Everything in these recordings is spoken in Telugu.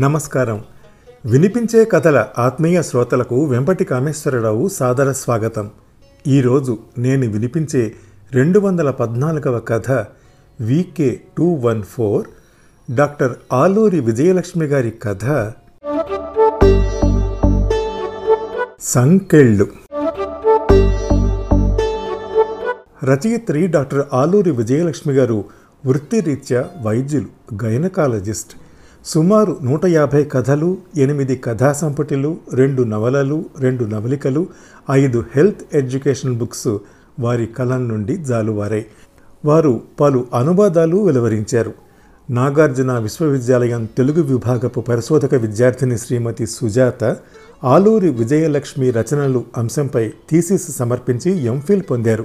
నమస్కారం. వినిపించే కథల ఆత్మీయ శ్రోతలకు వెంపటి కామేశ్వరరావు సాదర స్వాగతం. ఈరోజు నేను వినిపించే రెండు వందల పద్నాలుగవ కథ V K two one four doctor Aluri Vijayalakshmi గారి కథ. సంకెళ్ళు. రచయిత్రి డాక్టర్ ఆలూరి విజయలక్ష్మి గారు వృత్తిరీత్యా వైద్యులు గైనకాలజిస్ట్. సుమారు నూట యాభై కథలు ఎనిమిది కథా సంపుటిలు రెండు నవలలు రెండు నవలికలు ఐదు హెల్త్ ఎడ్యుకేషన్ బుక్స్ వారి కలం నుండి జాలువారాయి వారు పలు అనువాదాలు వెలువరించారు. నాగార్జున విశ్వవిద్యాలయం తెలుగు విభాగపు పరిశోధక విద్యార్థిని శ్రీమతి సుజాత ఆలూరి విజయలక్ష్మి రచనలు అంశంపై థీసిస్ సమర్పించి ఎంఫిల్ పొందారు.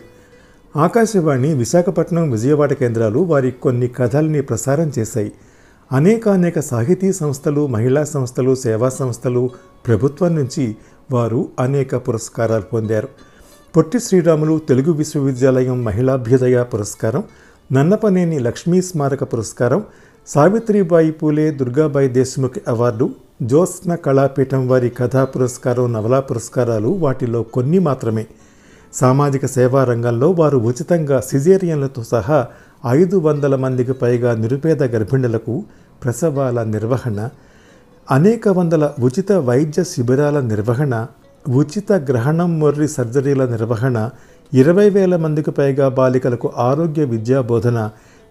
ఆకాశవాణి విశాఖపట్నం విజయవాడ కేంద్రాలు వారి కొన్ని కథల్ని ప్రసారం చేశాయి. అనేకానేక సాహితీ సంస్థలు మహిళా సంస్థలు సేవా సంస్థలు ప్రభుత్వం నుంచి వారు అనేక పురస్కారాలు పొందారు. పొట్టి శ్రీరాములు తెలుగు విశ్వవిద్యాలయం మహిళాభ్యుదయ పురస్కారం నన్నపనేని లక్ష్మీ స్మారక పురస్కారం సావిత్రిబాయి పూలే దుర్గాబాయి దేశ్ముఖ్ అవార్డు జ్యోత్స్న కళాపీఠం వారి కథా పురస్కారం నవలా పురస్కారాలు వాటిలో కొన్ని మాత్రమే. సామాజిక సేవా రంగంలో వారు ఉచితంగా సిజేరియన్లతో సహా ఐదు వందల మందికి పైగా నిరుపేద గర్భిణులకు ప్రసవాల నిర్వహణ అనేక వందల ఉచిత వైద్య శిబిరాల నిర్వహణ ఉచిత గ్రహణం మొర్రి సర్జరీల నిర్వహణ ఇరవై వేల మందికి పైగా బాలికలకు ఆరోగ్య విద్యా బోధన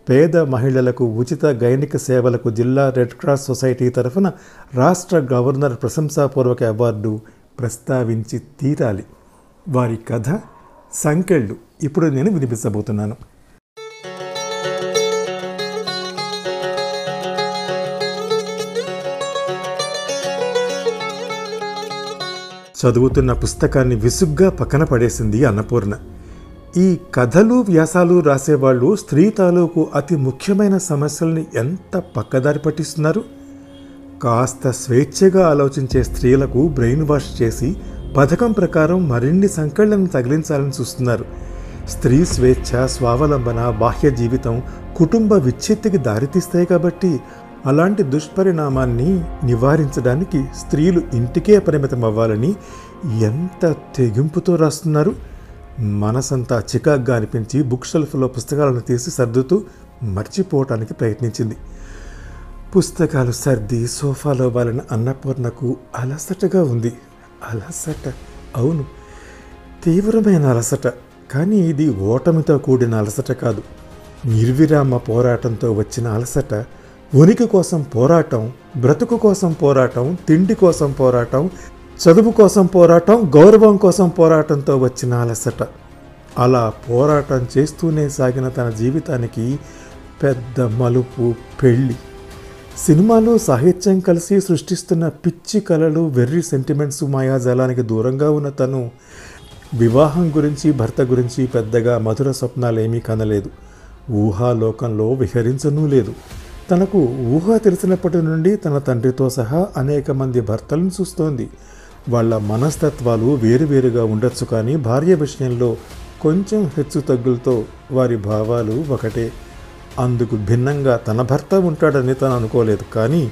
పేద మహిళలకు ఉచిత గైనిక సేవలకు జిల్లా రెడ్ క్రాస్ సొసైటీ తరఫున రాష్ట్ర గవర్నర్ ప్రశంసాపూర్వక అవార్డు ప్రస్తావించి తీరాలి. వారి కథ సంకెళ్ళు ఇప్పుడు నేను వినిపించబోతున్నాను చదువుతున్న పుస్తకాన్ని విసుగ్గా పక్కన పడేసింది అన్నపూర్ణ. ఈ కథలు వ్యాసాలు రాసేవాళ్ళు స్త్రీ తాలూకు అతి ముఖ్యమైన సమస్యల్ని ఎంత పక్కదారి పట్టిస్తున్నారు? కాస్త స్వేచ్ఛగా ఆలోచించే స్త్రీలకు బ్రెయిన్ వాష్ చేసి పథకం ప్రకారం మరిన్ని సంకళ్ళను తగిలించాలని చూస్తున్నారు. స్త్రీ స్వేచ్ఛ స్వావలంబన బాహ్య జీవితం కుటుంబ విచ్ఛిత్తికి దారితీస్తాయి కాబట్టి అలాంటి దుష్పరిణామాన్ని నివారించడానికి స్త్రీలు ఇంటికే పరిమితం అవ్వాలని ఎంత తెగింపుతో రాస్తున్నారు. మనసంతా చికాగ్గా అనిపించి బుక్ షెల్ఫ్లో పుస్తకాలను తీసి సర్దుతూ మర్చిపోవటానికి ప్రయత్నించింది. పుస్తకాలు సర్ది సోఫాలో వాలిన అన్నపూర్ణకు అలసటగా ఉంది. అలసట? అవును. తీవ్రమైన అలసట. కానీ ఇది ఓటమితో కూడిన అలసట కాదు. నిర్విరామ పోరాటంతో వచ్చిన అలసట ఉనికి కోసం పోరాటం బ్రతుకు కోసం పోరాటం తిండి కోసం పోరాటం చదువు కోసం పోరాటం గౌరవం కోసం పోరాటంతో వచ్చిన అలసట. అలా పోరాటం చేస్తూనే సాగిన తన జీవితానికి పెద్ద మలుపు పెళ్ళి. సినిమాలు సాహిత్యం కలిసి సృష్టిస్తున్న పిచ్చి కళలు వెర్రి సెంటిమెంట్స్ మాయాజాలానికి దూరంగా ఉన్న తను వివాహం గురించి భర్త గురించి పెద్దగా మధుర స్వప్నాలేమీ కనలేదు. ఊహాలోకంలో విహరించనూ లేదు. తనకు ఊహ తెలిసినప్పటి నుండి తన తండ్రితో సహా అనేక మంది భర్తలను చూస్తోంది. వాళ్ళ మనస్తత్వాలు వేరువేరుగా ఉండొచ్చు కానీ భార్య విషయంలో కొంచెం హెచ్చు తగ్గులతో వారి భావాలు ఒకటే. అందుకు భిన్నంగా తన భర్త ఉంటాడని తను అనుకోలేదు కానీ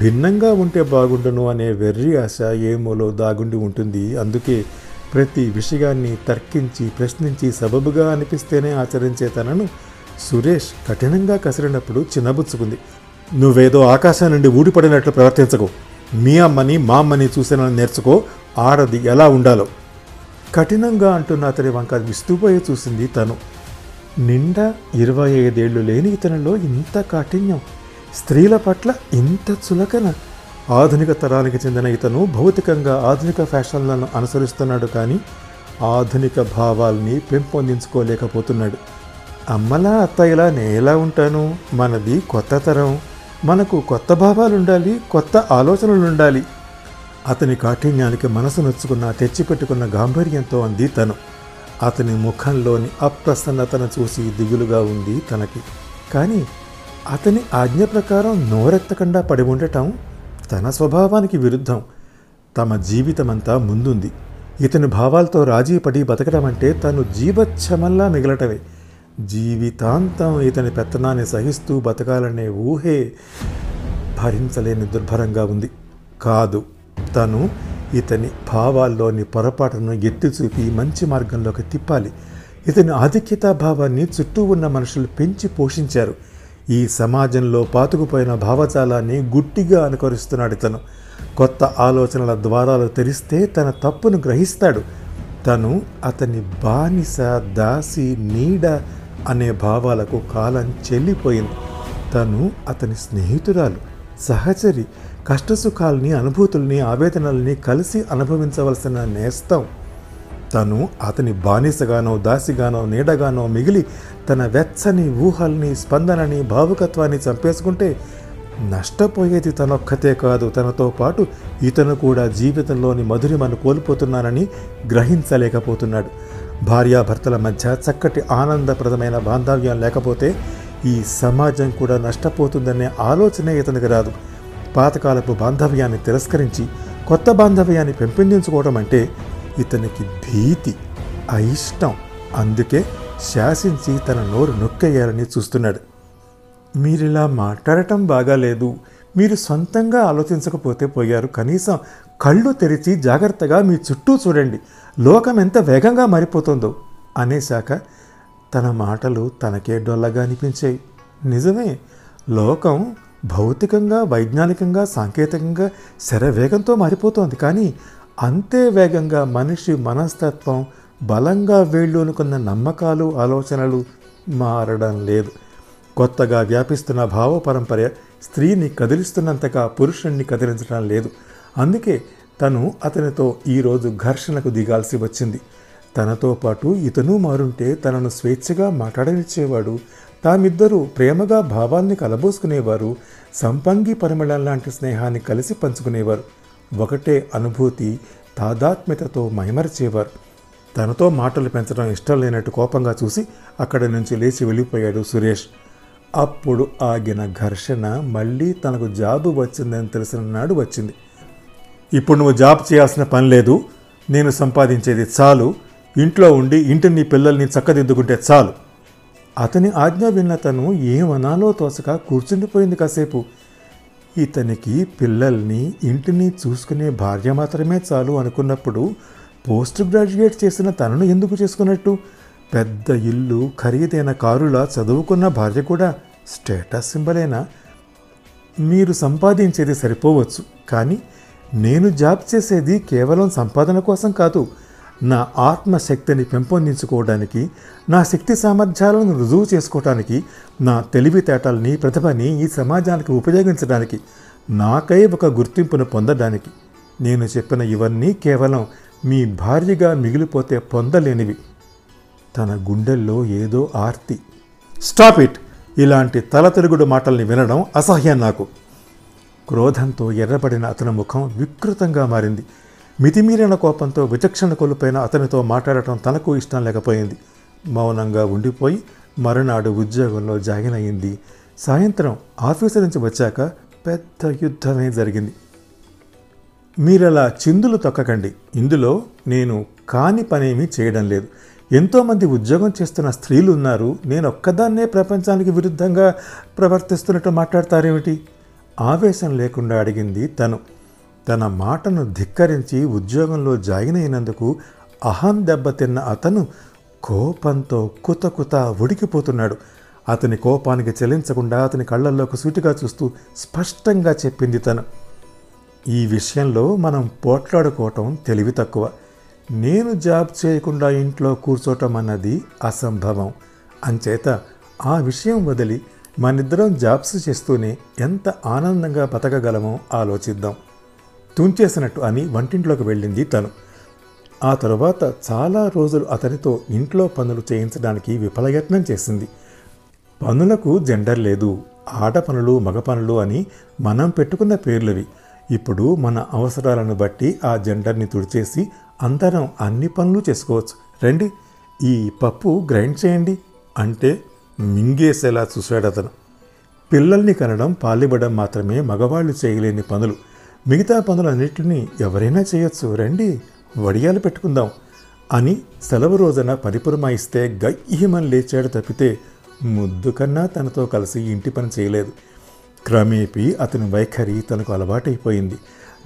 భిన్నంగా ఉంటే బాగుండును అనే వెర్రి ఆశ ఏమోలో దాగుండి ఉంటుంది. అందుకే ప్రతి విషయాన్ని తర్కించి ప్రశ్నించి సబబుగా అనిపిస్తేనే ఆచరించే తనను సురేష్ కఠినంగా కసిరినప్పుడు చిన్నబుచ్చుకుంది. నువ్వేదో ఆకాశం నుండి ఊడిపడినట్లు ప్రవర్తించకు. మీ అమ్మని మా అమ్మని చూసేనని నేర్చుకో. ఆడది ఎలా ఉండాలో. కఠినంగా అంటున్న అతని వంక విస్తుపోయి చూసింది తను. నిండా ఇరవై ఐదేళ్ళు లేని ఇతనిలో ఇంత కాఠిన్యం. స్త్రీల పట్ల ఇంత చులకన. ఆధునిక తరానికి చెందిన ఇతను భౌతికంగా ఆధునిక ఫ్యాషన్లను అనుసరిస్తున్నాడు కానీ ఆధునిక భావాల్ని పెంపొందించుకోలేకపోతున్నాడు. అమ్మలా అత్తయ్యలా నేలా ఉంటాను? మనది కొత్త తరం. మనకు కొత్త భావాలు ఉండాలి కొత్త ఆలోచనలు ఉండాలి అతని కాఠిన్యానికి మనసు నొచ్చుకున్న తెచ్చిపెట్టుకున్న గాంభీర్యంతో అంది తను. అతని ముఖంలోని అప్రసన్నతను చూసి దిగులుగా ఉంది తనకి. కానీ అతని ఆజ్ఞ ప్రకారం నోరెత్తకుండా పడి ఉండటం తన స్వభావానికి విరుద్ధం. తమ జీవితమంతా ముందుంది. ఇతని భావాలతో రాజీ పడి బతకడం అంటే తను జీవచ్ఛమల్లా మిగలటమే. జీవితాంతం ఇతని పెత్తనాన్ని సహిస్తూ బతకాలనే ఊహే భరించలేని దుర్భరంగా ఉంది. కాదు తను ఇతని భావాల్లోని పొరపాటును ఎత్తి చూపి మంచి మార్గంలోకి తిప్పాలి. ఇతని ఆధిక్యతా భావాన్ని చుట్టూ ఉన్న మనుషులు పెంచి పోషించారు. ఈ సమాజంలో పాతుకుపోయిన భావజాలాన్ని గుట్టిగా అనుకరిస్తున్నాడు ఇతను కొత్త ఆలోచనల ద్వారాలు తెరిస్తే తన తప్పును గ్రహిస్తాడు. తను అతని బానిస దాసి నీడ అనే భావాలకు కాలం చెల్లిపోయింది. తను అతని స్నేహితురాలు సహచరి కష్టసుఖాలని అనుభూతుల్ని ఆవేదనల్ని కలిసి అనుభవించవలసిన నేస్తం. తను అతని బానిసగానో దాసిగానో నీడగానో మిగిలి తన వెచ్చని ఊహల్ని స్పందనని భావుకత్వాన్ని చంపేసుకుంటే నష్టపోయేది తనొక్కతే కాదు. తనతో పాటు ఇతను కూడా జీవితంలోని మధురిమను కోల్పోతున్నానని గ్రహించలేకపోతున్నాడు. భార్యాభర్తల మధ్య చక్కటి ఆనందప్రదమైన బాంధవ్యం లేకపోతే ఈ సమాజం కూడా నష్టపోతుందనే ఆలోచనే ఇతనికి రాదు. పాతకాలపు బాంధవ్యాన్ని తిరస్కరించి కొత్త బాంధవ్యాన్ని పెంపొందించుకోవడం అంటే ఇతనికి భీతి అయిష్టం. అందుకే శాసించి తన నోరు నొక్కేయాలని చూస్తున్నాడు. మీరిలా మాట్లాడటం బాగాలేదు. మీరు సొంతంగా ఆలోచించకపోతే పోయారు. కనీసం కళ్ళు తెరిచి జాగ్రత్తగా మీ చుట్టూ చూడండి. లోకం ఎంత వేగంగా మారిపోతుందో అనేశాక తన మాటలు తనకే డొల్లగా అనిపించాయి. నిజమే లోకం భౌతికంగా వైజ్ఞానికంగా సాంకేతికంగా శరవేగంతో మారిపోతోంది. కానీ అంతే వేగంగా మనిషి మనస్తత్వం బలంగా వేళ్ళూనుకున్న నమ్మకాలు ఆలోచనలు మారడం లేదు. కొత్తగా వ్యాపిస్తున్న భావ పరంపర స్త్రీని కదిలిస్తున్నంతగా పురుషుణ్ణి కదిలించడం లేదు. అందుకే తను అతనితో ఈరోజు ఘర్షణకు దిగాల్సి వచ్చింది. తనతో పాటు ఇతను మారుంటే తనను స్వేచ్ఛగా మాట్లాడనిచ్చేవాడు తామిద్దరూ ప్రేమగా భావాల్ని కలబోసుకునేవారు సంపంగి పరిమళం లాంటి స్నేహాన్ని కలిసి పంచుకునేవారు. ఒకటే అనుభూతి తాదాత్మ్యతతో మైమరిచేవారు. తనతో మాటలు పెంచడం ఇష్టం లేనట్టు కోపంగా చూసి అక్కడి నుంచి లేచి వెళ్ళిపోయాడు సురేష్. అప్పుడు ఆగిన ఘర్షణ మళ్ళీ తనకు జాబు వచ్చిందని తెలిసిన నాడు వచ్చింది. ఇప్పుడు నువ్వు జాబ్ చేయాల్సిన పని లేదు నేను సంపాదించేది చాలు ఇంట్లో ఉండి ఇంటిని పిల్లల్ని చక్కదిద్దుకుంటే చాలు. అతని ఆజ్ఞ విన్న తను ఏమనాలో తోసక కూర్చుండిపోయింది కాసేపు. ఇతనికి పిల్లల్ని ఇంటిని చూసుకునే భార్య మాత్రమే చాలు అనుకున్నప్పుడు పోస్ట్ గ్రాడ్యుయేట్ చేసిన తనను ఎందుకు చేసుకున్నట్టు? పెద్ద ఇల్లు ఖరీదైన కారులా చదువుకున్న భార్య కూడా స్టేటస్ సింబలేనా? మీరు సంపాదించేది సరిపోవచ్చు కానీ నేను జాబ్ చేసేది కేవలం సంపాదన కోసం కాదు. నా ఆత్మశక్తిని పెంపొందించుకోవడానికి నా శక్తి సామర్థ్యాలను రుజువు చేసుకోవడానికి నా తెలివితేటల్ని ప్రతిభని ఈ సమాజానికి ఉపయోగించడానికి నాకై ఒక గుర్తింపును పొందడానికి. నేను చెప్పిన ఇవన్నీ కేవలం మీ భార్యగా మిగిలిపోతే పొందలేనివి. తన గుండెల్లో ఏదో ఆర్తి. Stop it! ఇలాంటి తల తిరుగుడు మాటల్ని వినడం అసహ్యం నాకు. క్రోధంతో ఎర్రబడిన అతని ముఖం వికృతంగా మారింది. మితిమీరిన కోపంతో విచక్షణ కోల్పోయిన అతనితో మాట్లాడటం తనకు ఇష్టం లేకపోయింది. మౌనంగా ఉండిపోయి మరునాడు ఉద్యోగంలో జాయిన్ అయింది సాయంత్రం ఆఫీసు నుంచి వచ్చాక పెద్ద యుద్ధమే జరిగింది. మీరలా చిందులు తొక్కకండి. ఇందులో నేను కాని పనేమీ చేయడం లేదు. ఎంతోమంది ఉద్యోగం చేస్తున్న స్త్రీలు ఉన్నారు. నేను ఒక్కదాన్నే ప్రపంచానికి విరుద్ధంగా ప్రవర్తిస్తున్నట్టు మాట్లాడతారేమిటి? ఆవేశం లేకుండా అడిగింది తను. తన మాటను ధిక్కరించి ఉద్యోగంలో జాయిన్ అయినందుకు అహం దెబ్బతిన్న అతను కోపంతో కుతకుత ఉడికిపోతున్నాడు. అతని కోపానికి చెలించకుండా అతని కళ్ళల్లోకి సూటిగా చూస్తూ స్పష్టంగా చెప్పింది తను. ఈ విషయంలో మనం పోట్లాడుకోవటం తెలివి తక్కువ. నేను జాబ్ చేయకుండా ఇంట్లో కూర్చోటం అన్నది అసంభవం. అంచేత ఆ విషయం వదిలి మనిద్దరం జాబ్స్ చేస్తూనే ఎంత ఆనందంగా బతకగలమో ఆలోచిద్దాం. తుంచేసినట్టు అని వంటింట్లోకి వెళ్ళింది తను. ఆ తరువాత చాలా రోజులు అతనితో ఇంట్లో పనులు చేయించడానికి విఫలయత్నం చేసింది. పనులకు జెండర్ లేదు ఆడపనులు మగ పనులు అని మనం పెట్టుకున్న పేర్లవి. ఇప్పుడు మన అవసరాలను బట్టి ఆ జెండర్ని తుడిచేసి అందరం అన్ని పనులు చేసుకోవచ్చు. రండి ఈ పప్పు గ్రైండ్ చేయండి. అంటే మింగేసేలా చూశాడు అతను. పిల్లల్ని కనడం పాలివ్వడం మాత్రమే మగవాళ్ళు చేయలేని పనులు. మిగతా పనులన్నింటినీ ఎవరైనా చేయొచ్చు. రండి వడియాలు పెట్టుకుందాం అని సెలవు రోజున పరిపురమాయిస్తే గయ్యమని లేచాడు తప్పితే ముద్దు కన్నా తనతో కలిసి ఇంటి పని చేయలేదు. క్రమేపీ అతని వైఖరి తనకు అలవాటైపోయింది.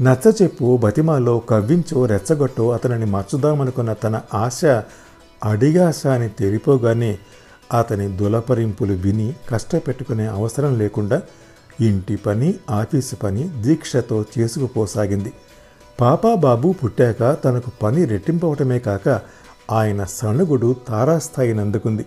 నచ్చచెప్పు బతిమాలో కవ్వించో రెచ్చగొట్టో అతనిని మార్చుదామనుకున్న తన ఆశ అడిగాశ అని తేలిపోగానే అతని దులపరింపులు విని కష్టపెట్టుకునే అవసరం లేకుండా ఇంటి పని ఆఫీసు పని దీక్షతో చేసుకుపోసాగింది. పాపాబాబు పుట్టాక తనకు పని రెట్టింపవటమే కాక ఆయన సణుగుడు తారాస్థాయిని అందుకుంది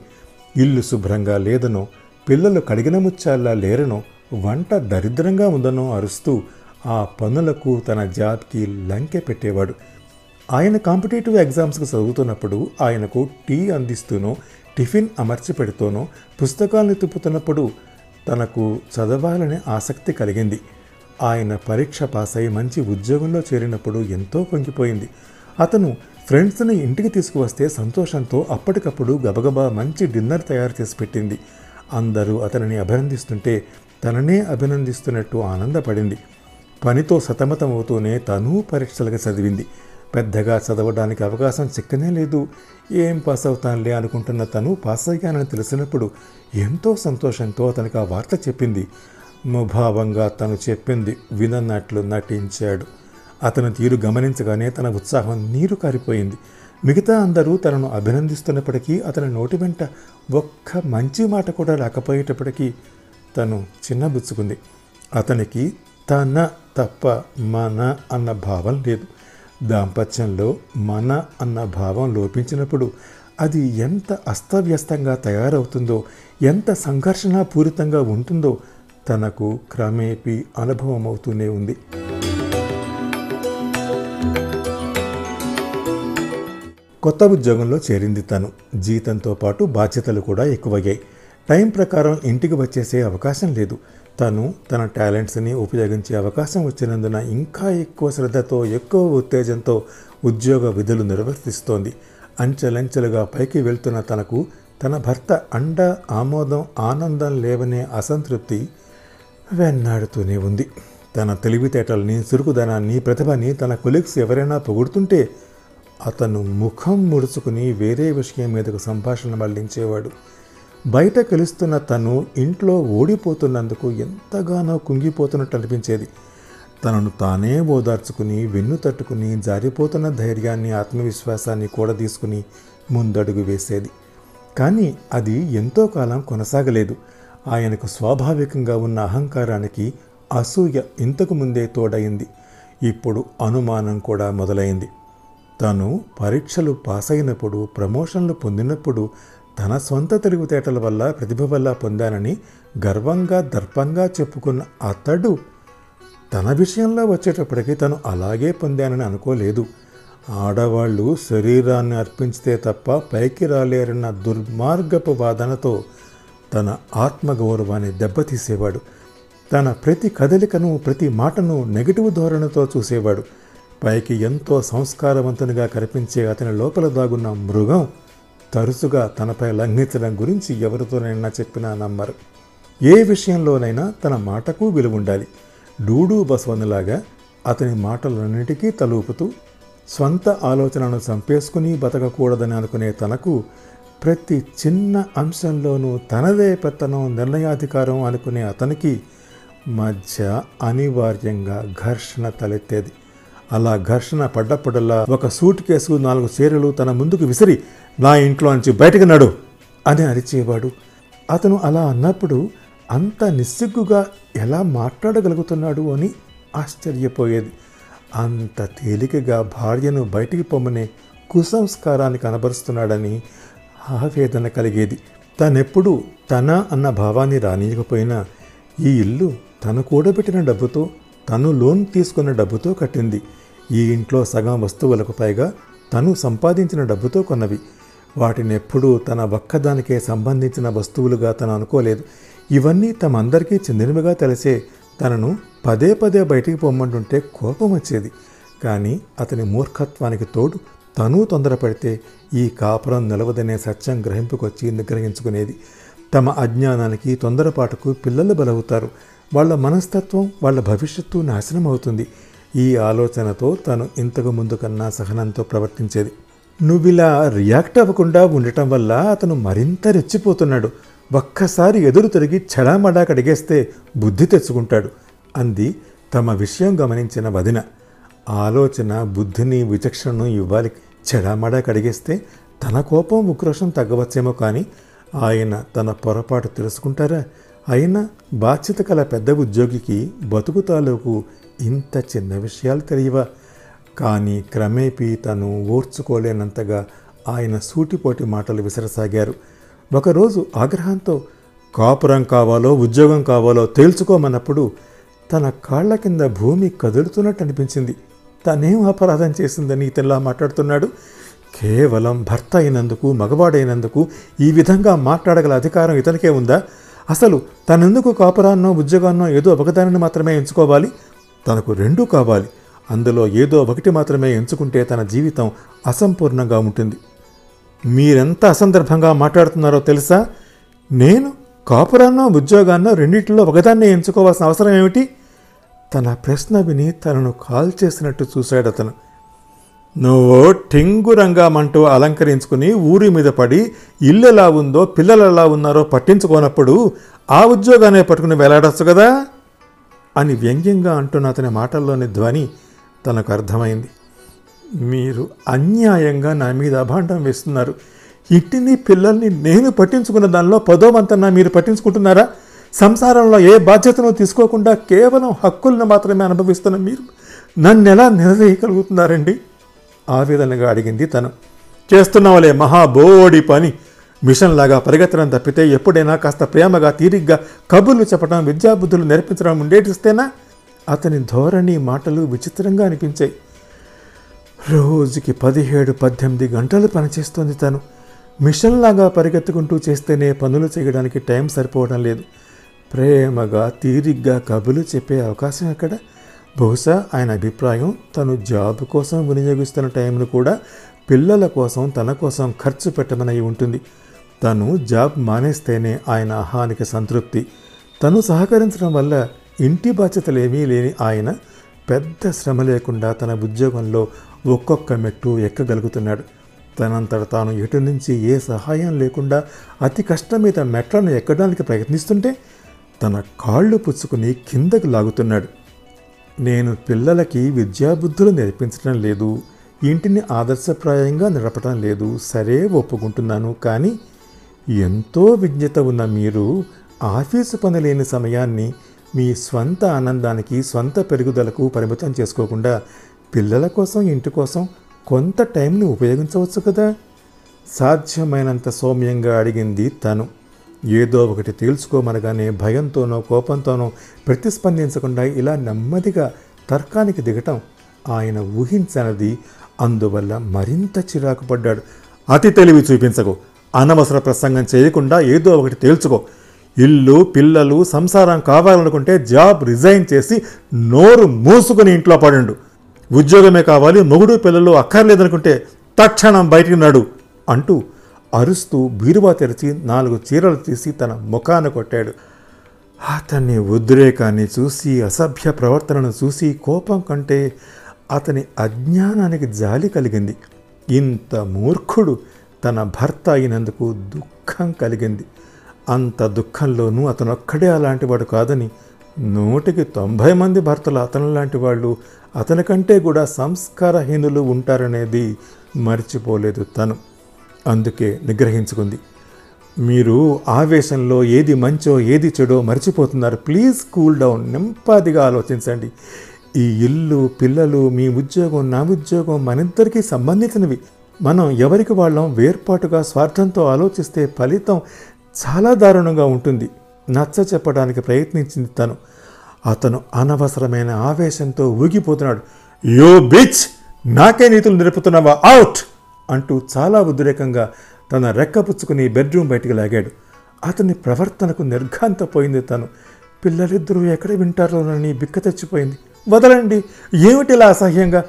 ఇల్లు శుభ్రంగా లేదనో పిల్లలు కడిగిన ముచ్చాల్లా లేరనో వంట దరిద్రంగా ఉందనో అరుస్తూ ఆ పనులకు తన జాబ్కి లంకె పెట్టేవాడు. ఆయన కాంపిటేటివ్ ఎగ్జామ్స్కి చదువుతున్నప్పుడు ఆయనకు టీ అందిస్తూనో టిఫిన్ అమర్చి పెడుతూనో పుస్తకాలను తిప్పుతున్నప్పుడు తనకు చదవాలనే ఆసక్తి కలిగింది. ఆయన పరీక్ష పాస్ అయి మంచి ఉద్యోగంలో చేరినప్పుడు ఎంతో పొంగిపోయింది అతను ఫ్రెండ్స్ని ఇంటికి తీసుకువస్తే సంతోషంతో అప్పటికప్పుడు గబగబా మంచి డిన్నర్ తయారు చేసి పెట్టింది. అందరూ అతనిని అభినందిస్తుంటే తననే అభినందిస్తున్నట్టు ఆనందపడింది. పనితో సతమతమవుతూనే తను పరీక్షలుగా చదివింది. పెద్దగా చదవడానికి అవకాశం చిక్కనే లేదు. ఏం పాస్ అవుతానులే అనుకుంటున్న తను పాస్ అయ్యానని తెలిసినప్పుడు ఎంతో సంతోషంతో అతనికి ఆ వార్త చెప్పింది. ముభావంగా తను చెప్పింది వినన్నట్లు నటించాడు. అతని తీరు గమనించగానే తన ఉత్సాహం నీరు కారిపోయింది. మిగతా అందరూ తనను అభినందిస్తున్నప్పటికీ అతని నోటి వెంట ఒక్క మంచి మాట కూడా రాకపోయేటప్పటికీ తను చిన్నబుచ్చుకుంది అతనికి తన తప్ప మన అన్న భావం లేదు. దాంపత్యంలో మన అన్న భావం లోపించినప్పుడు అది ఎంత అస్తవ్యస్తంగా తయారవుతుందో ఎంత సంఘర్షణాపూరితంగా ఉంటుందో తనకు క్రమేపీ అనుభవం అవుతూనే ఉంది. కొత్త ఉద్యోగంలో చేరింది తను. జీతంతో పాటు బాధ్యతలు కూడా ఎక్కువయ్యాయి. టైం ప్రకారం ఇంటికి వచ్చేసే అవకాశం లేదు. తను తన టాలెంట్స్ని ఉపయోగించే అవకాశం వచ్చినందున ఇంకా ఎక్కువ శ్రద్ధతో ఎక్కువ ఉత్తేజంతో ఉద్యోగ విధులు నిర్వర్తిస్తోంది. అంచెలంచెలుగా పైకి వెళ్తున్న తనకు తన భర్త అండ ఆమోదం ఆనందం లేవనే అసంతృప్తి వెన్నాడుతూనే ఉంది. తన తెలివితేటల్ని చురుకుదనాన్ని ప్రతిభని తన కొలీగ్స్ ఎవరైనా పొగుడుతుంటే అతను ముఖం ముడుచుకుని వేరే విషయం మీదకు సంభాషణ మళ్ళించేవాడు. బయట కలుస్తున్న తను ఇంట్లో ఓడిపోతున్నందుకు ఎంతగానో కుంగిపోతున్నట్టు అనిపించేది. తనను తానే ఓదార్చుకుని వెన్ను తట్టుకుని జారిపోతున్న ధైర్యాన్ని ఆత్మవిశ్వాసాన్ని కూడా తీసుకుని ముందడుగు వేసేది. కానీ అది ఎంతో కాలం కొనసాగలేదు. ఆయనకు స్వాభావికంగా ఉన్న అహంకారానికి అసూయ ఇంతకు ముందే తోడయింది. ఇప్పుడు అనుమానం కూడా మొదలైంది. తను పరీక్షలు పాస్ అయినప్పుడు ప్రమోషన్లు పొందినప్పుడు తన సొంత తెలివితేటల వల్ల ప్రతిభ వల్ల పొందానని గర్వంగా దర్పంగా చెప్పుకున్న అతడు తన విషయంలో వచ్చేటప్పటికి తను అలాగే పొందానని అనుకోలేదు. ఆడవాళ్ళు శరీరాన్ని అర్పించితే తప్ప పైకి రాలేరన్న దుర్మార్గపు వాదనతో తన ఆత్మగౌరవాన్ని దెబ్బతీసేవాడు. తన ప్రతి కదలికను ప్రతి మాటను నెగిటివ్ ధోరణితో చూసేవాడు. పైకి ఎంతో సంస్కారవంతునిగా కనిపించే అతని లోపల దాగున్న మృగం తరచుగా తనపై లంఘించడం గురించి ఎవరితోనైనా చెప్పినా నమ్మరు. ఏ విషయంలోనైనా తన మాటకు విలువ ఉండాలి డూడు బసవన్నలాగా అతని మాటలన్నిటికీ తలూపుతూ స్వంత ఆలోచనను చంపేసుకుని బతకకూడదని అనుకునే తనకు ప్రతి చిన్న అంశంలోనూ తనదే పెత్తనం నిర్ణయాధికారం అనుకునే అతనికి మధ్య అనివార్యంగా ఘర్షణ తలెత్తేది. అలా ఘర్షణ పడ్డప్పుడల్లా ఒక సూట్ కేసు నాలుగు చీరలు తన ముందుకు విసిరి నా ఇంట్లో నుంచి బయటకు నడు అని అరిచేవాడు. అతను అలా అన్నప్పుడు అంత నిస్సిగ్గుగా ఎలా మాట్లాడగలుగుతున్నాడు అని ఆశ్చర్యపోయేది. అంత తేలికగా భార్యను బయటికి పొమ్మనే కుసంస్కారాన్ని కనబరుస్తున్నాడని ఆవేదన కలిగేది. తనెప్పుడు తన అన్న భావాన్ని రానియకపోయినా ఈ ఇల్లు తను కూడబెట్టిన డబ్బుతో తను లోన్ తీసుకున్న డబ్బుతో కట్టింది. ఈ ఇంట్లో సగం వస్తువులకు పైగా తను సంపాదించిన డబ్బుతో కొన్నవి. వాటిని ఎప్పుడూ తన ఒక్కదానికే సంబంధించిన వస్తువులుగా తను అనుకోలేదు. ఇవన్నీ తమందరికీ చెందినవిగా తెలిసే తనను పదే పదే బయటికి పొమ్మంటుంటే కోపం వచ్చేది. కానీ అతని మూర్ఖత్వానికి తోడు తను తొందరపడితే ఈ కాపురం నిలవదనే సత్యం గ్రహింపుకొచ్చి నిగ్రహించుకునేది. తమ అజ్ఞానానికి తొందరపాటుకు పిల్లలు బలవుతారు. వాళ్ళ మనస్తత్వం వాళ్ళ భవిష్యత్తు నాశనం అవుతుంది ఈ ఆలోచనతో తను ఇంతకు ముందు కన్నా సహనంతో ప్రవర్తించేది. నువ్విలా రియాక్ట్ అవ్వకుండా ఉండటం వల్ల అతను మరింత రెచ్చిపోతున్నాడు. ఒక్కసారి ఎదురు తిరిగి చెడామడా కడిగేస్తే బుద్ధి తెచ్చుకుంటాడు అంది తమ విషయం గమనించిన వదిన. ఆలోచన బుద్ధిని విచక్షణను ఇవ్వాలి. చెడామడా కడిగేస్తే తన కోపం ఉక్రోషం తగ్గవచ్చేమో కానీ ఆయన తన పొరపాటు తెలుసుకుంటారా? అయినా బాధ్యత కల పెద్ద ఉద్యోగికి బతుకు తాలూకు ఇంత చిన్న విషయాలు తెలియవా? కానీ క్రమేపీ తను ఓర్చుకోలేనంతగా ఆయన సూటిపోటి మాటలు విసరసాగారు. ఒకరోజు ఆగ్రహంతో కాపురం కావాలో ఉద్యోగం కావాలో తేల్చుకోమన్నప్పుడు తన కాళ్ళ కింద భూమి కదులుతున్నట్టు అనిపించింది. తనేం అపరాధం చేసిందని ఇతనిలా మాట్లాడుతున్నాడు? కేవలం భర్త అయినందుకు మగవాడైనందుకు ఈ విధంగా మాట్లాడగల అధికారం ఇతనికే ఉందా? అసలు తనెందుకు కాపురాన్నో ఉద్యోగాన్నో ఏదో ఒకదానిని మాత్రమే ఎంచుకోవాలి? తనకు రెండూ కావాలి. అందులో ఏదో ఒకటి మాత్రమే ఎంచుకుంటే తన జీవితం అసంపూర్ణంగా ఉంటుంది. మీరెంత అసందర్భంగా మాట్లాడుతున్నారో తెలుసా? నేను కాపురాన్నో ఉద్యోగాన్నో రెండింటిలో ఒకదాన్నే ఎంచుకోవాల్సిన అవసరం ఏమిటి? తన ప్రశ్న విని తనను కాల్ చేసినట్టు చూశాడు అతను. నువ్వు టింగురంగామంటూ అలంకరించుకుని ఊరి మీద పడి ఇల్లు ఎలా ఉందో పిల్లలు ఎలా ఉన్నారో పట్టించుకోనప్పుడు ఆ ఉద్యోగాన్ని పట్టుకుని వేలాడొచ్చు కదా? అని వ్యంగ్యంగా అంటున్న అతని మాటల్లోని ధ్వని తనకు అర్థమైంది. మీరు అన్యాయంగా నా మీద అభాండం వేస్తున్నారు. ఇంటిని పిల్లల్ని నేను పట్టించుకున్న దానిలో పదోవంతన్నా మీరు పట్టించుకుంటున్నారా? సంసారంలో ఏ బాధ్యతను తీసుకోకుండా కేవలం హక్కులను మాత్రమే అనుభవిస్తున్న మీరు నన్ను ఎలా నిలదీయగలుగుతున్నారండి? ఆవేదనగా అడిగింది తను. చేస్తున్నావులే మహాబోడి పని. మిషన్ లాగా పరిగెత్తడం తప్పితే ఎప్పుడైనా కాస్త ప్రేమగా తీరిగ్గా కబుర్లు చెప్పడం విద్యాబుద్ధులు నేర్పించడం ఉండేటిస్తేనా అతని ధోరణి మాటలు విచిత్రంగా అనిపించాయి. రోజుకి పదిహేడు పద్దెనిమిది గంటలు పనిచేస్తోంది తను. మిషన్లాగా పరిగెత్తుకుంటూ చేస్తేనే పనులు చేయడానికి టైం సరిపోవడం లేదు. ప్రేమగా తీరిగ్గా కబులు చెప్పే అవకాశం ఎక్కడ? బహుశా ఆయన అభిప్రాయం తను జాబ్ కోసం వినియోగిస్తున్న టైంను కూడా పిల్లల కోసం తన కోసం ఖర్చు పెట్టమని ఉంటుంది. తను జాబ్ మానేస్తేనే ఆయన ఆహానికి సంతృప్తి. తను సహకరించడం వల్ల ఇంటి బాధ్యతలు ఏమీ లేని ఆయన పెద్ద శ్రమ లేకుండా తన ఉద్యోగంలో ఒక్కొక్క మెట్టు ఎక్కగలుగుతున్నాడు. తనంతట తాను ఎటు నుంచి ఏ సహాయం లేకుండా అతి కష్టం మీద మెట్లను ఎక్కడానికి ప్రయత్నిస్తుంటే తన కాళ్ళు పుచ్చుకుని కిందకు లాగుతున్నాడు. నేను పిల్లలకి విద్యాబుద్ధులు నేర్పించడం లేదు. ఇంటిని ఆదర్శప్రాయంగా నడపడం లేదు. సరే ఒప్పుకుంటున్నాను కానీ ఎంతో విజ్ఞత ఉన్న మీరు ఆఫీసు పని లేని సమయాన్ని మీ స్వంత ఆనందానికి స్వంత పెరుగుదలకు పరిమితం చేసుకోకుండా పిల్లల కోసం ఇంటి కోసం కొంత టైంని ఉపయోగించవచ్చు కదా? సాధ్యమైనంత సౌమ్యంగా అడిగింది తను. ఏదో ఒకటి తేల్చుకోమనగానే భయంతోనో కోపంతోనో ప్రతిస్పందించకుండా ఇలా నెమ్మదిగా తర్కానికి దిగటం ఆయన ఊహించనది. అందువల్ల మరింత చిరాకు పడ్డాడు. అతి తెలివి చూపించకు. అనవసర ప్రసంగం చేయకుండా ఏదో ఒకటి తేల్చుకో. ఇల్లు పిల్లలు సంసారం కావాలనుకుంటే జాబ్ రిజైన్ చేసి నోరు మూసుకుని ఇంట్లో పడండు. ఉద్యోగమే కావాలి మొగుడు పిల్లలు అక్కర్లేదనుకుంటే తక్షణం బయటికి నడు అంటూ అరుస్తూ బీరువా తెరిచి నాలుగు చీరలు తీసి తన ముఖాన కొట్టాడు. అతన్ని ఉద్రేకాన్ని చూసి అసభ్య ప్రవర్తనను చూసి కోపం కంటే అతని అజ్ఞానానికి జాలి కలిగింది. ఇంత మూర్ఖుడు తన భర్త అయినందుకు దుఃఖం కలిగింది. అంత దుఃఖంలోనూ అతను ఒక్కడే అలాంటి వాడు కాదని నూటికి తొంభై మంది భర్తలు అతను లాంటి వాళ్ళు అతనికంటే కూడా సంస్కారహీనులు ఉంటారనేది మర్చిపోలేదు తను. అందుకే నిగ్రహించుకుంది. మీరు ఆవేశంలో ఏది మంచో ఏది చెడో మర్చిపోతున్నారు. ప్లీజ్ కూల్ డౌన్ నింపాదిగా ఆలోచించండి. ఈ ఇల్లు పిల్లలు మీ ఉద్యోగం నా ఉద్యోగం మనిద్దరికీ సంబంధించినవి. మనం ఎవరికి వాళ్ళం? వేర్పాటుగా స్వార్థంతో ఆలోచిస్తే ఫలితం చాలా దారుణంగా ఉంటుంది. నచ్చ చెప్పడానికి ప్రయత్నించింది తను. అతను అనవసరమైన ఆవేశంతో ఊగిపోతున్నాడు. యో బిచ్! నాకే నీతులు నిలుపుతున్నావా? అవుట్! అంటూ చాలా ఉద్రేకంగా తన రెక్కపుచ్చుకుని బెడ్రూమ్ బయటికి లాగాడు. అతని ప్రవర్తనకు నిర్ఘాంతపోయింది తను. పిల్లలిద్దరూ ఎక్కడ వింటారోనని బిక్క తెచ్చిపోయింది. వదలండి! ఏమిటిలా అసహ్యంగా?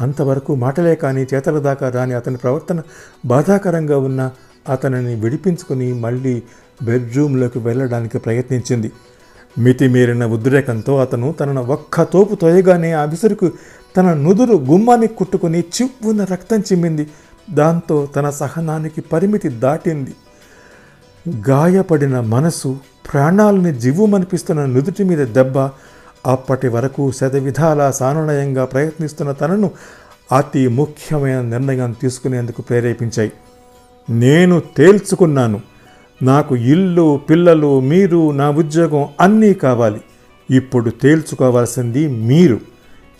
అంతవరకు మాటలే కానీ చేతల దాకా రాని అతని ప్రవర్తన బాధాకరంగా ఉన్న అతనిని విడిపించుకుని మళ్ళీ బెడ్రూమ్లోకి వెళ్ళడానికి ప్రయత్నించింది. మితిమీరిన ఉద్రేకంతో అతను తనను ఒక్క తోపు తోయగానే ఆ విసురుకు తన నుదురు గుమ్మాన్ని కుట్టుకుని చివ్వున రక్తం చిమ్మింది. దాంతో తన సహనానికి పరిమితి దాటింది. గాయపడిన మనసు ప్రాణాలని జివ్వుమనిపిస్తున్న నుదుటి మీద దెబ్బ అప్పటి వరకు శతవిధాల సానునయంగా ప్రయత్నిస్తున్న తనను అతి ముఖ్యమైన నిర్ణయం తీసుకునేందుకు ప్రేరేపించాయి. నేను తేల్చుకున్నాను. నాకు ఇల్లు పిల్లలు మీరు నా ఉద్యోగం అన్నీ కావాలి. ఇప్పుడు తేల్చుకోవాల్సింది మీరు.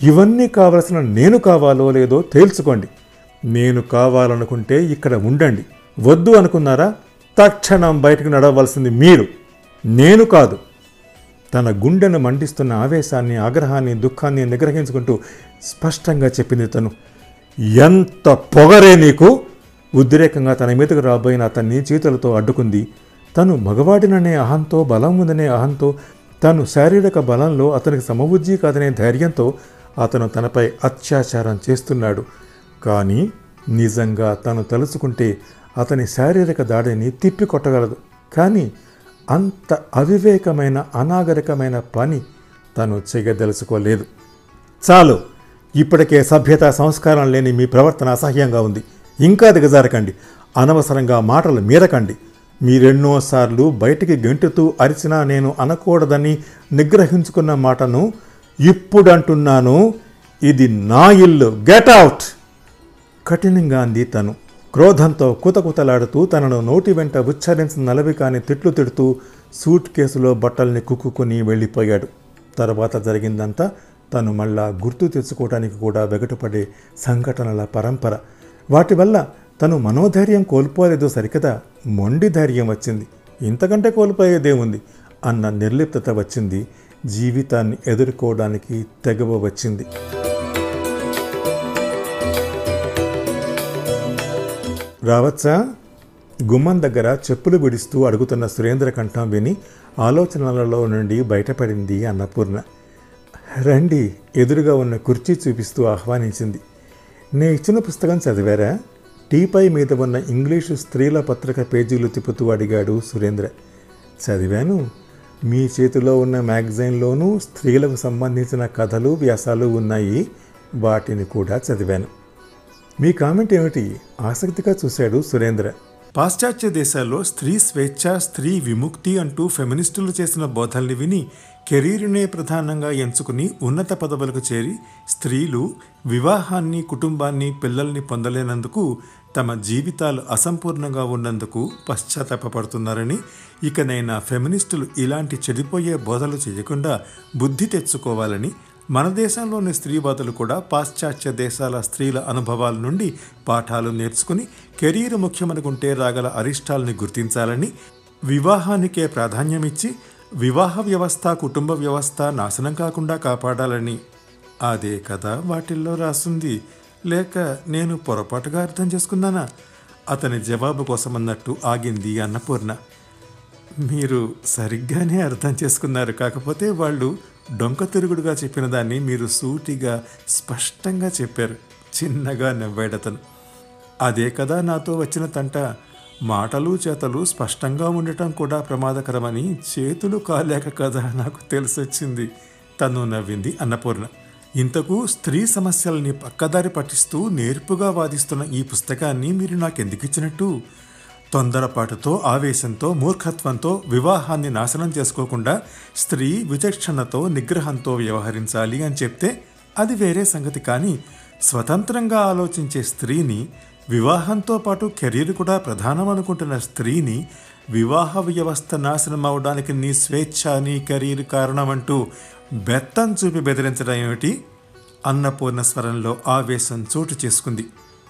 ఇవన్నీ కావలసిన నేను కావాలో లేదో తేల్చుకోండి. నేను కావాలనుకుంటే ఇక్కడ ఉండండి. వద్దు అనుకున్నారా? తక్షణం బయటకు నడవలసింది మీరు. నేను కాదు. తన గుండెను మండిస్తున్న ఆవేశాన్ని ఆగ్రహాన్ని దుఃఖాన్ని నిగ్రహించుకుంటూ స్పష్టంగా చెప్పింది తను. ఎంత పొగరే నీకు? ఉద్రేకంగా తన మీదకు రాబోయిన అతన్ని చేతులతో అడ్డుకుంది. తను మగవాడిననే అహంతో బలం ఉందనే అహంతో తను శారీరక బలంలో అతనికి సమబుద్ధి కాదనే ధైర్యంతో అతను తనపై అత్యాచారం చేస్తున్నాడు. కానీ నిజంగా తను తలుచుకుంటే అతని శారీరక దాడిని తిప్పికొట్టగలదు. కానీ అంత అవివేకమైన అనాగరికమైన పని తను చేయదలుచుకోలేదు. చాలు ఇప్పటికే సభ్యత సంస్కారం లేని మీ ప్రవర్తన అసహ్యంగా ఉంది. ఇంకా దిగజారకండి. అనవసరంగా మాటలు మీరకండి. మీరెన్నోసార్లు బయటికి గెంటుతూ అరిచినా నేను అనకూడదని నిగ్రహించుకున్న మాటను ఇప్పుడు అంటున్నాను ఇది నా ఇల్లు. Get out! కఠినంగా అంది తను. క్రోధంతో కుతకుతలాడుతూ తనను నోటి వెంట ఉచ్చరించిన నలవి కాని తిట్లు తిడుతూ సూట్ కేసులో బట్టల్ని కుక్కుని వెళ్ళిపోయాడు. తర్వాత జరిగిందంతా తను మళ్ళా గుర్తు తెచ్చుకోవడానికి కూడా వెగటపడే సంఘటనల పరంపర. వాటి వల్ల తను మనోధైర్యం కోల్పోలేదు సరికదా మొండి ధైర్యం వచ్చింది. ఇంతకంటే కోల్పోయేదేముంది అన్న నిర్లిప్తత వచ్చింది. జీవితాన్ని ఎదుర్కోవడానికి తెగవ వచ్చింది. రావచ్చా? గుమ్మం దగ్గర చెప్పులు విడుస్తూ అడుగుతున్న సురేంద్ర కంఠం విని ఆలోచనలలో నుండి బయటపడింది అన్నపూర్ణ. రండి ఎదురుగా ఉన్న కుర్చీ చూపిస్తూ ఆహ్వానించింది. నే ఇచ్చిన పుస్తకం చదివారా? టీపై మీద ఉన్న ఇంగ్లీషు స్త్రీల పత్రిక పేజీలు తిప్పుతూ అడిగాడు సురేంద్ర. చదివాను. మీ చేతిలో ఉన్న మ్యాగజైన్లోనూ స్త్రీలకు సంబంధించిన కథలు వ్యాసాలు ఉన్నాయి. వాటిని కూడా చదివాను. మీ కామెంట్ ఏమిటి? ఆసక్తిగా చూశాడు సురేంద్ర. పాశ్చాత్య దేశాల్లో స్త్రీ స్వేచ్ఛ స్త్రీ విముక్తి అంటూ ఫెమినిస్టులు చేసిన బోధల్ని విని కెరీర్నే ప్రధానంగా ఎంచుకుని ఉన్నత పదవులకు చేరి స్త్రీలు వివాహాన్ని కుటుంబాన్ని పిల్లల్ని పొందలేనందుకు తమ జీవితాలు అసంపూర్ణంగా ఉన్నందుకు పశ్చాత్తాపడుతున్నారని ఇకనైనా ఫెమినిస్టులు ఇలాంటి చెడిపోయే బోధలు చేయకుండా బుద్ధి తెచ్చుకోవాలని మన దేశంలోని స్త్రీవాదులు కూడా పాశ్చాత్య దేశాల స్త్రీల అనుభవాల నుండి పాఠాలు నేర్చుకుని కెరీర్ ముఖ్యమనుకుంటే రాగల అరిష్టాలని గుర్తించాలని వివాహానికే ప్రాధాన్యమిచ్చి వివాహ వ్యవస్థ కుటుంబ వ్యవస్థ నాశనం కాకుండా కాపాడాలని. అదే కదా వాటిల్లో రాసింది. లేక నేను పొరపాటుగా అర్థం చేసుకున్నానా? అతని జవాబు కోసమన్నట్టు ఆగింది అన్నపూర్ణ. మీరు సరిగ్గానే అర్థం చేసుకున్నారు. కాకపోతే వాళ్ళు డొంక తిరుగుడుగా చెప్పిన దాన్ని మీరు సూటిగా స్పష్టంగా చెప్పారు. చిన్నగా నవ్వాడతను. అదే కదా నాతో వచ్చిన తంట. మాటలు చేతలు స్పష్టంగా ఉండటం కూడా ప్రమాదకరమని చేతులు కాలేక కదా నాకు తెలిసొచ్చింది. తను నవ్వింది అన్నపూర్ణ. ఇంతకు స్త్రీ సమస్యల్ని పక్కదారి పట్టిస్తూ నేర్పుగా వాదిస్తున్న ఈ పుస్తకాన్ని మీరు నాకెందుకు ఇచ్చినట్టు తొందరపాటుతో ఆవేశంతో మూర్ఖత్వంతో వివాహాన్ని నాశనం చేసుకోకుండా స్త్రీ విచక్షణతో నిగ్రహంతో వ్యవహరించాలి అని చెప్తే అది వేరే సంగతి కానీ స్వతంత్రంగా ఆలోచించే స్త్రీని వివాహంతో పాటు కెరీర్ కూడా ప్రధానం అనుకుంటున్న స్త్రీని వివాహ వ్యవస్థ నాశనం అవడానికి నీ స్వేచ్ఛ నీ కెరీర్ కారణమంటూ బెత్తం చూపి బెదిరించడం ఏమిటి? అన్నపూర్ణ స్వరంలో ఆవేశం చోటు చేసుకుంది.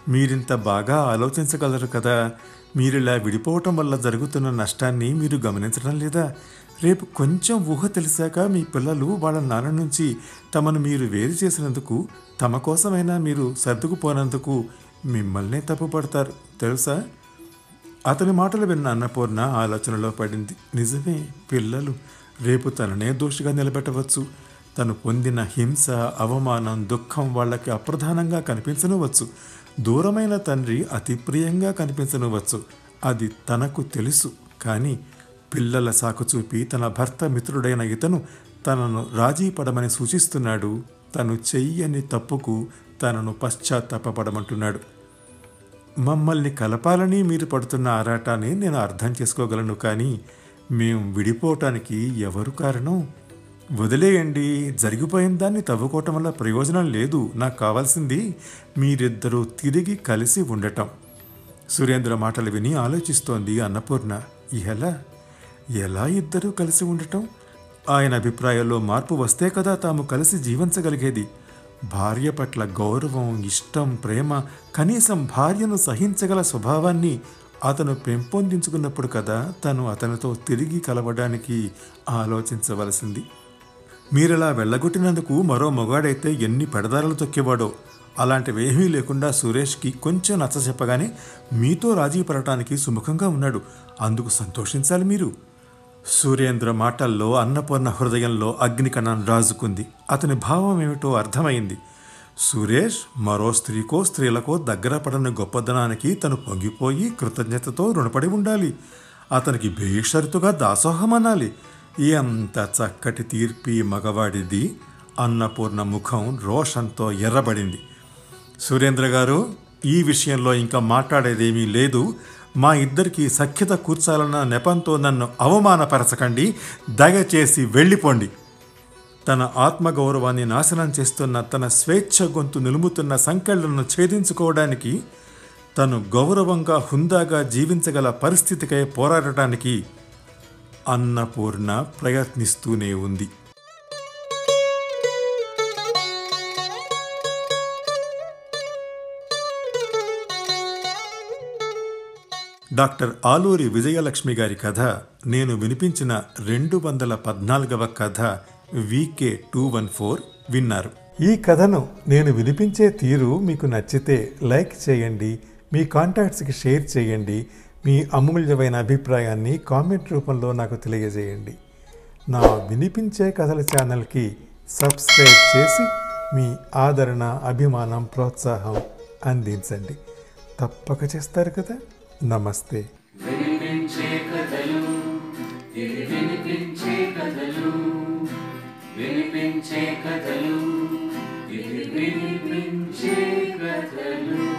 మీరింత బాగా ఆలోచించగలరు కదా. మీరిలా విడిపోవటం వల్ల జరుగుతున్న నష్టాన్ని మీరు గమనించడం లేదా? రేపు కొంచెం ఊహ తెలిసాక మీ పిల్లలు వాళ్ళ నాన్న నుంచి తమను మీరు వేరు చేసినందుకు తమ కోసమైనా మీరు సర్దుకుపోనందుకు మిమ్మల్నే తప్పుపడతారు. తెలుసా? అతని మాటలు విన్న అన్నపూర్ణ ఆలోచనలో పడింది. నిజమే పిల్లలు రేపు తననే దోషిగా నిలబెట్టవచ్చు. తను పొందిన హింస అవమానం దుఃఖం వాళ్ళకి అప్రధానంగా కనిపించనవచ్చు దూరమైన తండ్రి అతి ప్రియంగా కనిపించనవచ్చు అది తనకు తెలుసు. కానీ పిల్లల సాకు చూపి తన భర్త మిత్రుడైన ఇతను తనను రాజీ పడమని సూచిస్తున్నాడు. తను చెయ్యని తప్పుకు తనను పశ్చాత్తాపడమంటున్నాడు మమ్మల్ని కలపాలని మీరు పడుతున్న ఆరాటాన్ని నేను అర్థం చేసుకోగలను కానీ మేము విడిపోవటానికి ఎవరు కారణం? వదిలేయండి. జరిగిపోయిన దాన్ని తవ్వుకోవటం వల్ల ప్రయోజనం లేదు. నాకు కావాల్సింది మీరిద్దరూ తిరిగి కలిసి ఉండటం. సురేంద్ర మాటలు విని ఆలోచిస్తోంది అన్నపూర్ణ. ఎలా? ఎలా ఇద్దరూ కలిసి ఉండటం? ఆయన అభిప్రాయాల్లో మార్పు వస్తే కదా తాము కలిసి జీవించగలిగేది. భార్య పట్ల గౌరవం ఇష్టం ప్రేమ కనీసం భార్యను సహించగల స్వభావాన్ని అతను పెంపొందించుకున్నప్పుడు కదా తను అతనితో తిరిగి కలవడానికి ఆలోచించవలసింది. మీరిలా వెళ్ళగొట్టినందుకు మరో మొగాడైతే ఎన్ని పెడదారులు తొక్కేవాడో. అలాంటివేమీ లేకుండా సురేష్కి కొంచెం నచ్చ చెప్పగానే మీతో రాజీ పడటానికి సుముఖంగా ఉన్నాడు. అందుకు సంతోషించాలి మీరు. సూర్యేంద్ర మాటల్లో అన్నపూర్ణ హృదయంలో అగ్నికణం రాజుకుంది. అతని భావం ఏమిటో అర్థమైంది. సురేష్ మరో స్త్రీకో స్త్రీలకో దగ్గర పడని గొప్పదనానికి తను పొంగిపోయి కృతజ్ఞతతో రుణపడి ఉండాలి. అతనికి బేషరతుగా దాసోహం అనాలి. ఎంత చక్కటి తీర్పి మగవాడిది అన్నపూర్ణ ముఖం రోషంతో ఎర్రబడింది. సురేంద్ర గారు ఈ విషయంలో ఇంకా మాట్లాడేదేమీ లేదు. మా ఇద్దరికి సఖ్యత కూర్చాలన్న నెపంతో నన్ను అవమానపరచకండి. దయచేసి వెళ్ళిపోండి. తన ఆత్మగౌరవాన్ని నాశనం చేస్తున్న తన స్వేచ్ఛ గొంతు నిలుముతున్న సంకెళ్ళను ఛేదించుకోవడానికి తను గౌరవంగా హుందాగా జీవించగల పరిస్థితికై పోరాడటానికి అన్నపూర్ణ ప్రయత్నిస్తూనే ఉంది. డాక్టర్ ఆలూరి విజయలక్ష్మి గారి కథ నేను వినిపించిన రెండు వందల పద్నాలుగవ కథ వికే టూ వన్ ఫోర్ విన్నారు. ఈ కథను నేను వినిపించే తీరు మీకు నచ్చితే లైక్ చేయండి మీ కాంటాక్ట్స్కి షేర్ చేయండి మీ అమూల్యమైన అభిప్రాయాన్ని కామెంట్ రూపంలో నాకు తెలియజేయండి. నా వినిపించే కథల ఛానల్కి సబ్స్క్రైబ్ చేసి మీ ఆదరణ అభిమానం ప్రోత్సాహం అందించండి. తప్పక చేస్తారు కదా? నమస్తే. వినిపించే కథలు వినిపించే కథలు? వినిపించే కథలు వినిపించే కథలు?